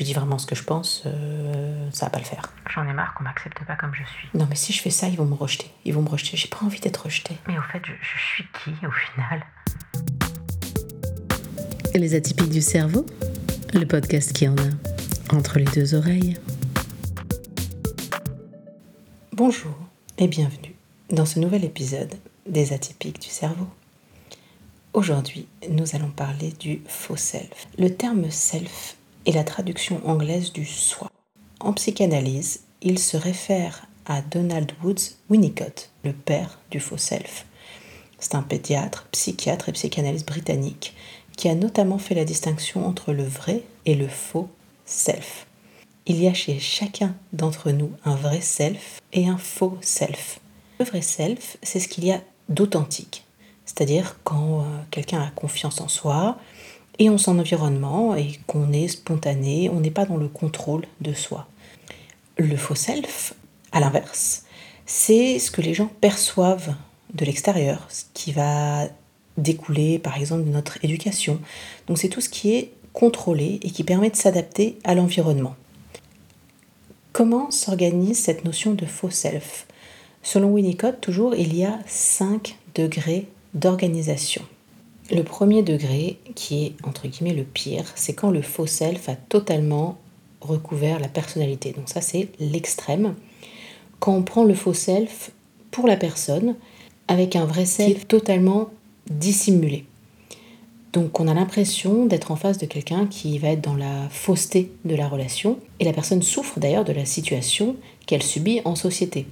lui dis vraiment ce que je pense, euh, ça va pas le faire. J'en ai marre qu'on m'accepte pas comme je suis. Non, mais si je fais ça, ils vont me rejeter. Ils vont me rejeter. J'ai pas envie d'être rejetée. Mais au fait, je, je suis qui au final? Les atypiques du cerveau, le podcast qui en a entre les deux oreilles. Bonjour et bienvenue dans ce nouvel épisode des atypiques du cerveau. Aujourd'hui, nous allons parler du faux self. Le terme self est la traduction anglaise du soi. En psychanalyse, il se réfère à Donald Woods Winnicott, le père du faux self. C'est un pédiatre, psychiatre et psychanalyste britannique qui a notamment fait la distinction entre le vrai et le faux self. Il y a chez chacun d'entre nous un vrai self et un faux self. Le vrai self, c'est ce qu'il y a d'authentique, c'est-à-dire quand euh, quelqu'un a confiance en soi et en son environnement et qu'on est spontané, on n'est pas dans le contrôle de soi. Le faux self, à l'inverse, c'est ce que les gens perçoivent de l'extérieur, ce qui va découler par exemple de notre éducation. Donc c'est tout ce qui est contrôlé et qui permet de s'adapter à l'environnement. Comment s'organise cette notion de faux self? Selon Winnicott, toujours, il y a cinq degrés d'organisation. Le premier degré, qui est entre guillemets le pire, c'est quand le faux self a totalement recouvert la personnalité. Donc ça c'est l'extrême. Quand on prend le faux self pour la personne avec un vrai self totalement dissimulé. Donc on a l'impression d'être en face de quelqu'un qui va être dans la fausseté de la relation et la personne souffre d'ailleurs de la situation qu'elle subit en société.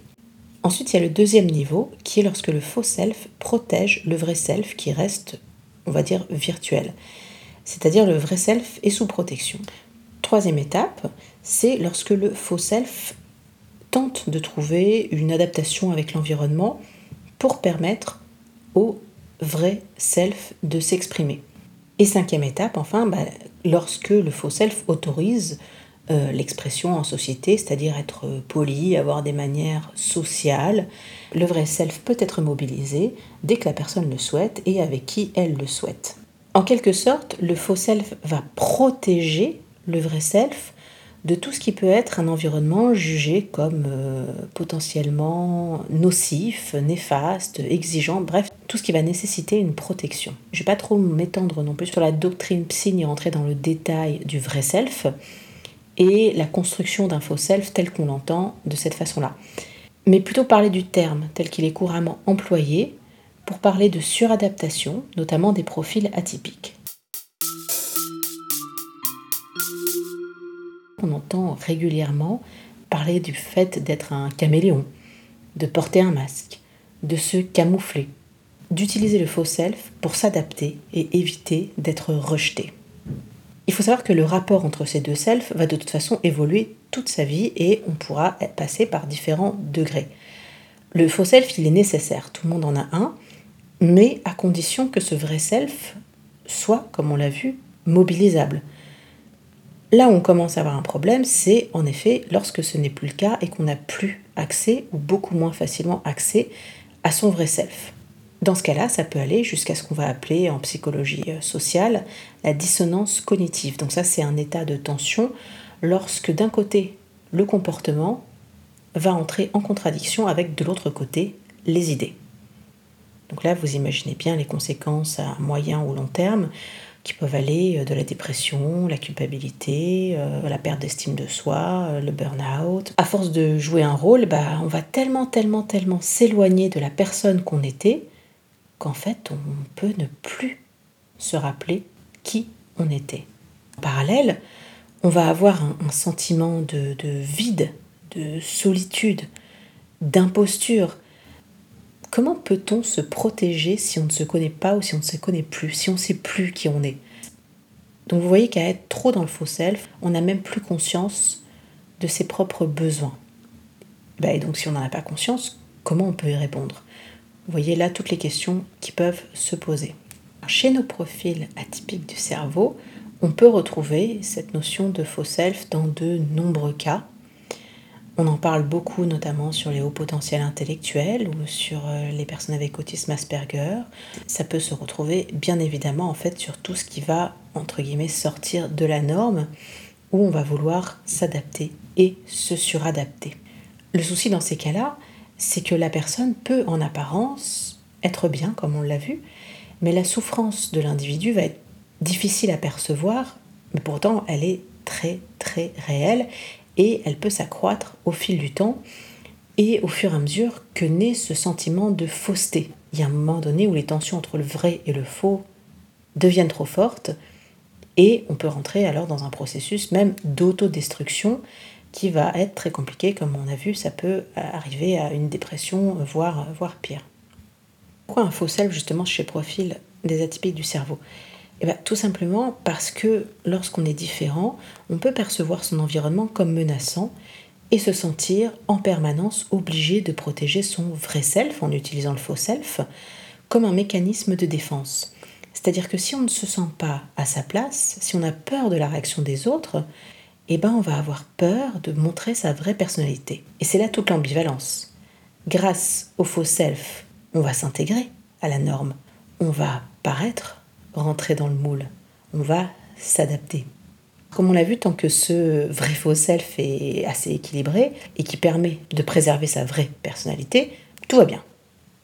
Ensuite, il y a le deuxième niveau qui est lorsque le faux self protège le vrai self qui reste, on va dire, virtuel. C'est-à-dire le vrai self est sous protection. Troisième étape, c'est lorsque le faux self tente de trouver une adaptation avec l'environnement pour permettre au vrai self de s'exprimer. Et cinquième étape, enfin, bah, lorsque le faux self autorise euh, l'expression en société, c'est-à-dire être poli, avoir des manières sociales. Le vrai self peut être mobilisé dès que la personne le souhaite et avec qui elle le souhaite. En quelque sorte, le faux self va protéger le vrai self de tout ce qui peut être un environnement jugé comme euh, potentiellement nocif, néfaste, exigeant, bref, tout ce qui va nécessiter une protection. Je ne vais pas trop m'étendre non plus sur la doctrine psy ni entrer dans le détail du vrai self, et la construction d'un faux self tel qu'on l'entend de cette façon-là. Mais plutôt parler du terme tel qu'il est couramment employé pour parler de suradaptation, notamment des profils atypiques. On entend régulièrement parler du fait d'être un caméléon, de porter un masque, de se camoufler, d'utiliser le faux self pour s'adapter et éviter d'être rejeté. Il faut savoir que le rapport entre ces deux selfs va de toute façon évoluer toute sa vie et on pourra passer par différents degrés. Le faux self, il est nécessaire, tout le monde en a un, mais à condition que ce vrai self soit, comme on l'a vu, mobilisable. Là où on commence à avoir un problème, c'est en effet lorsque ce n'est plus le cas et qu'on n'a plus accès ou beaucoup moins facilement accès à son vrai self. Dans ce cas-là, ça peut aller jusqu'à ce qu'on va appeler en psychologie euh, sociale la dissonance cognitive. Donc ça, c'est un état de tension lorsque d'un côté, le comportement va entrer en contradiction avec de l'autre côté, les idées. Donc là, vous imaginez bien les conséquences à moyen ou long terme qui peuvent aller euh, de la dépression, la culpabilité, euh, la perte d'estime de soi, le burn-out. À force de jouer un rôle, bah, on va tellement, tellement, tellement s'éloigner de la personne qu'on était qu'en fait on peut ne plus se rappeler qui on était. En parallèle, on va avoir un, sentiment de, vide, de solitude, d'imposture. Comment peut-on se protéger si on ne se connaît pas ou si on ne se connaît plus, si on ne sait plus qui on est? Donc vous voyez qu'à être trop dans le faux self, on n'a même plus conscience de ses propres besoins. Ben, et donc si on n'en a pas conscience, comment on peut y répondre? Vous voyez là toutes les questions qui peuvent se poser. Chez nos profils atypiques du cerveau, on peut retrouver cette notion de faux self dans de nombreux cas. On en parle beaucoup notamment sur les hauts potentiels intellectuels ou sur euh, les personnes avec autisme Asperger. Ça peut se retrouver bien évidemment en fait sur tout ce qui va entre guillemets sortir de la norme où on va vouloir s'adapter et se suradapter. Le souci dans ces cas-là, c'est que la personne peut en apparence être bien, comme on l'a vu, mais la souffrance de l'individu va être difficile à percevoir, mais pourtant elle est très très réelle et elle peut s'accroître au fil du temps et au fur et à mesure que naît ce sentiment de fausseté. Il y a un moment donné où les tensions entre le vrai et le faux deviennent trop fortes et on peut rentrer alors dans un processus même d'autodestruction qui va être très compliqué. Comme on a vu, ça peut arriver à une dépression, voire, voire pire. Pourquoi un faux self justement chez Profil des atypiques du cerveau? Eh bien, Tout simplement parce que lorsqu'on est différent, on peut percevoir son environnement comme menaçant et se sentir en permanence obligé de protéger son vrai self en utilisant le faux self comme un mécanisme de défense. C'est-à-dire que si on ne se sent pas à sa place, si on a peur de la réaction des autres, eh ben on va avoir peur de montrer sa vraie personnalité. Et c'est là toute l'ambivalence. Grâce au faux self, on va s'intégrer à la norme, on va paraître, rentrer dans le moule, on va s'adapter. Comme on l'a vu, tant que ce vrai faux self est assez équilibré et qui permet de préserver sa vraie personnalité, tout va bien.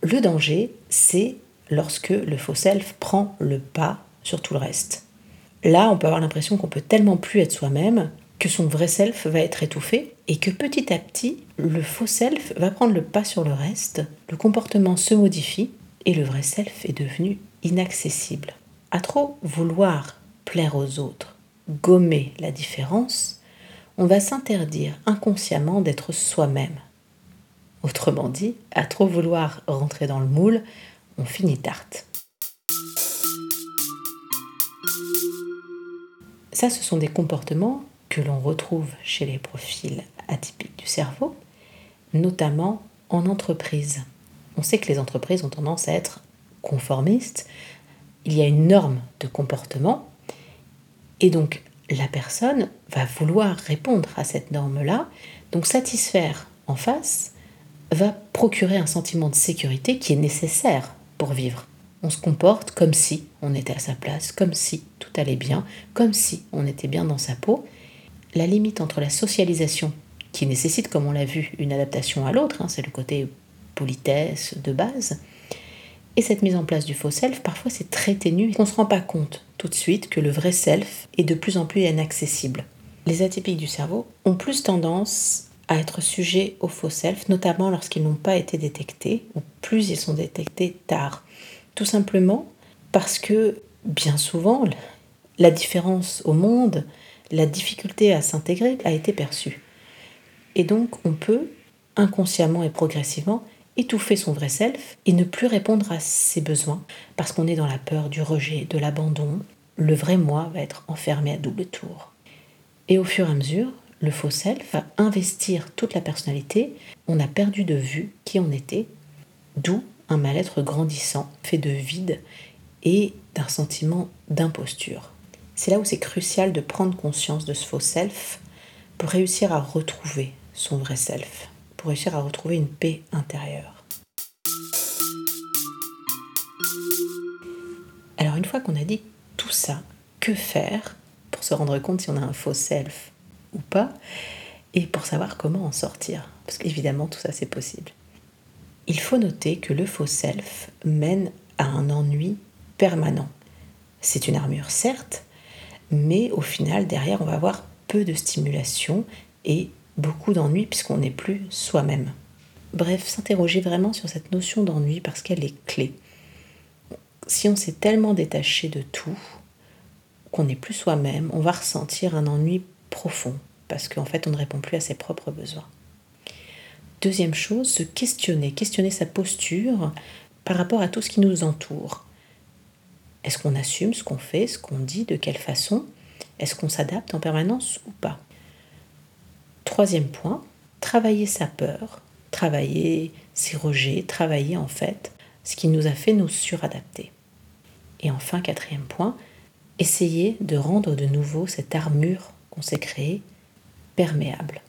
Le danger, c'est lorsque le faux self prend le pas sur tout le reste. Là, on peut avoir l'impression qu'on peut tellement plus être soi-même que son vrai self va être étouffé et que petit à petit, le faux self va prendre le pas sur le reste, le comportement se modifie et le vrai self est devenu inaccessible. À trop vouloir plaire aux autres, gommer la différence, on va s'interdire inconsciemment d'être soi-même. Autrement dit, à trop vouloir rentrer dans le moule, on finit tarte. Ça, ce sont des comportements que l'on retrouve chez les profils atypiques du cerveau, notamment en entreprise. On sait que les entreprises ont tendance à être conformistes. Il y a une norme de comportement et donc la personne va vouloir répondre à cette norme-là. Donc satisfaire en face va procurer un sentiment de sécurité qui est nécessaire pour vivre. On se comporte comme si on était à sa place, comme si tout allait bien, comme si on était bien dans sa peau. La limite entre la socialisation, qui nécessite, comme on l'a vu, une adaptation à l'autre, hein, c'est le côté politesse de base, et cette mise en place du faux self, parfois c'est très ténu on ne se rend pas compte tout de suite que le vrai self est de plus en plus inaccessible. Les atypiques du cerveau ont plus tendance à être sujets au faux self, notamment lorsqu'ils n'ont pas été détectés, ou plus ils sont détectés tard. Tout simplement parce que bien souvent, la différence au monde, la difficulté à s'intégrer a été perçue. Et donc on peut, inconsciemment et progressivement, étouffer son vrai self et ne plus répondre à ses besoins, parce qu'on est dans la peur du rejet, de l'abandon. Le vrai moi va être enfermé à double tour. Et au fur et à mesure, le faux self va investir toute la personnalité, on a perdu de vue qui on était, d'où un mal-être grandissant, fait de vide et d'un sentiment d'imposture. C'est là où c'est crucial de prendre conscience de ce faux self pour réussir à retrouver son vrai self, pour réussir à retrouver une paix intérieure. Alors une fois qu'on a dit tout ça, que faire pour se rendre compte si on a un faux self ou pas, et pour savoir comment en sortir? Parce qu'évidemment, tout ça, c'est possible. Il faut noter que le faux self mène à un ennui permanent. C'est une armure, certes, mais au final, derrière, on va avoir peu de stimulation et beaucoup d'ennui puisqu'on n'est plus soi-même. Bref, s'interroger vraiment sur cette notion d'ennui parce qu'elle est clé. Si on s'est tellement détaché de tout qu'on n'est plus soi-même, on va ressentir un ennui profond, parce qu'en fait on ne répond plus à ses propres besoins. Deuxième chose, se questionner, questionner sa posture par rapport à tout ce qui nous entoure. Est-ce qu'on assume ce qu'on fait, ce qu'on dit, de quelle façon? Est-ce qu'on s'adapte en permanence ou pas? Troisième point, travailler sa peur, travailler ses rejets, travailler en fait ce qui nous a fait nous suradapter. Et enfin, quatrième point, essayer de rendre de nouveau cette armure qu'on s'est créé perméable.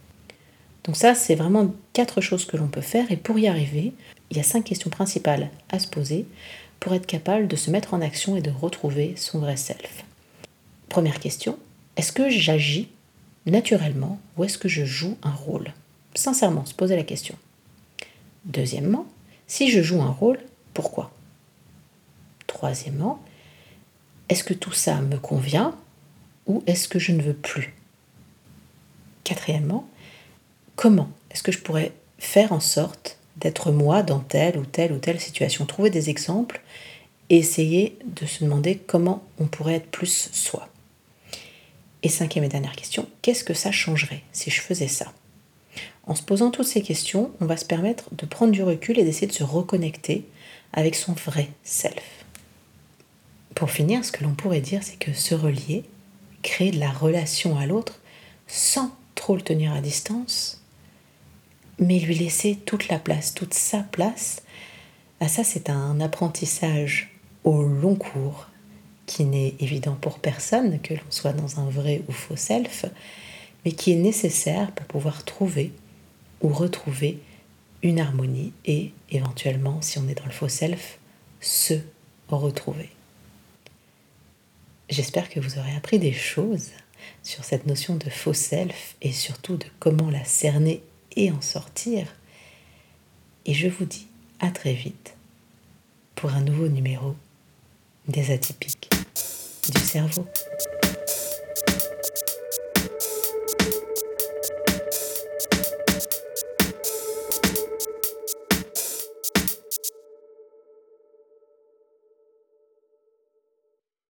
Donc ça, c'est vraiment quatre choses que l'on peut faire et pour y arriver, il y a cinq questions principales à se poser pour être capable de se mettre en action et de retrouver son vrai self. Première question, est-ce que j'agis naturellement, où est-ce que je joue un rôle? Sincèrement, se poser la question. Deuxièmement, si je joue un rôle, pourquoi? Troisièmement, est-ce que tout ça me convient ou est-ce que je ne veux plus? Quatrièmement, comment est-ce que je pourrais faire en sorte d'être moi dans telle ou telle ou telle situation Trouver des exemples et essayer de se demander comment on pourrait être plus soi. Et cinquième et dernière question, qu'est-ce que ça changerait si je faisais ça? En se posant toutes ces questions, on va se permettre de prendre du recul et d'essayer de se reconnecter avec son vrai self. Pour finir, ce que l'on pourrait dire, c'est que se relier, créer de la relation à l'autre sans trop le tenir à distance, mais lui laisser toute la place, toute sa place, ah, ça c'est un apprentissage au long cours qui n'est évident pour personne, que l'on soit dans un vrai ou faux self, mais qui est nécessaire pour pouvoir trouver ou retrouver une harmonie et éventuellement, si on est dans le faux self, se retrouver. J'espère que vous aurez appris des choses sur cette notion de faux self et surtout de comment la cerner et en sortir. Et je vous dis à très vite pour un nouveau numéro des atypiques du cerveau.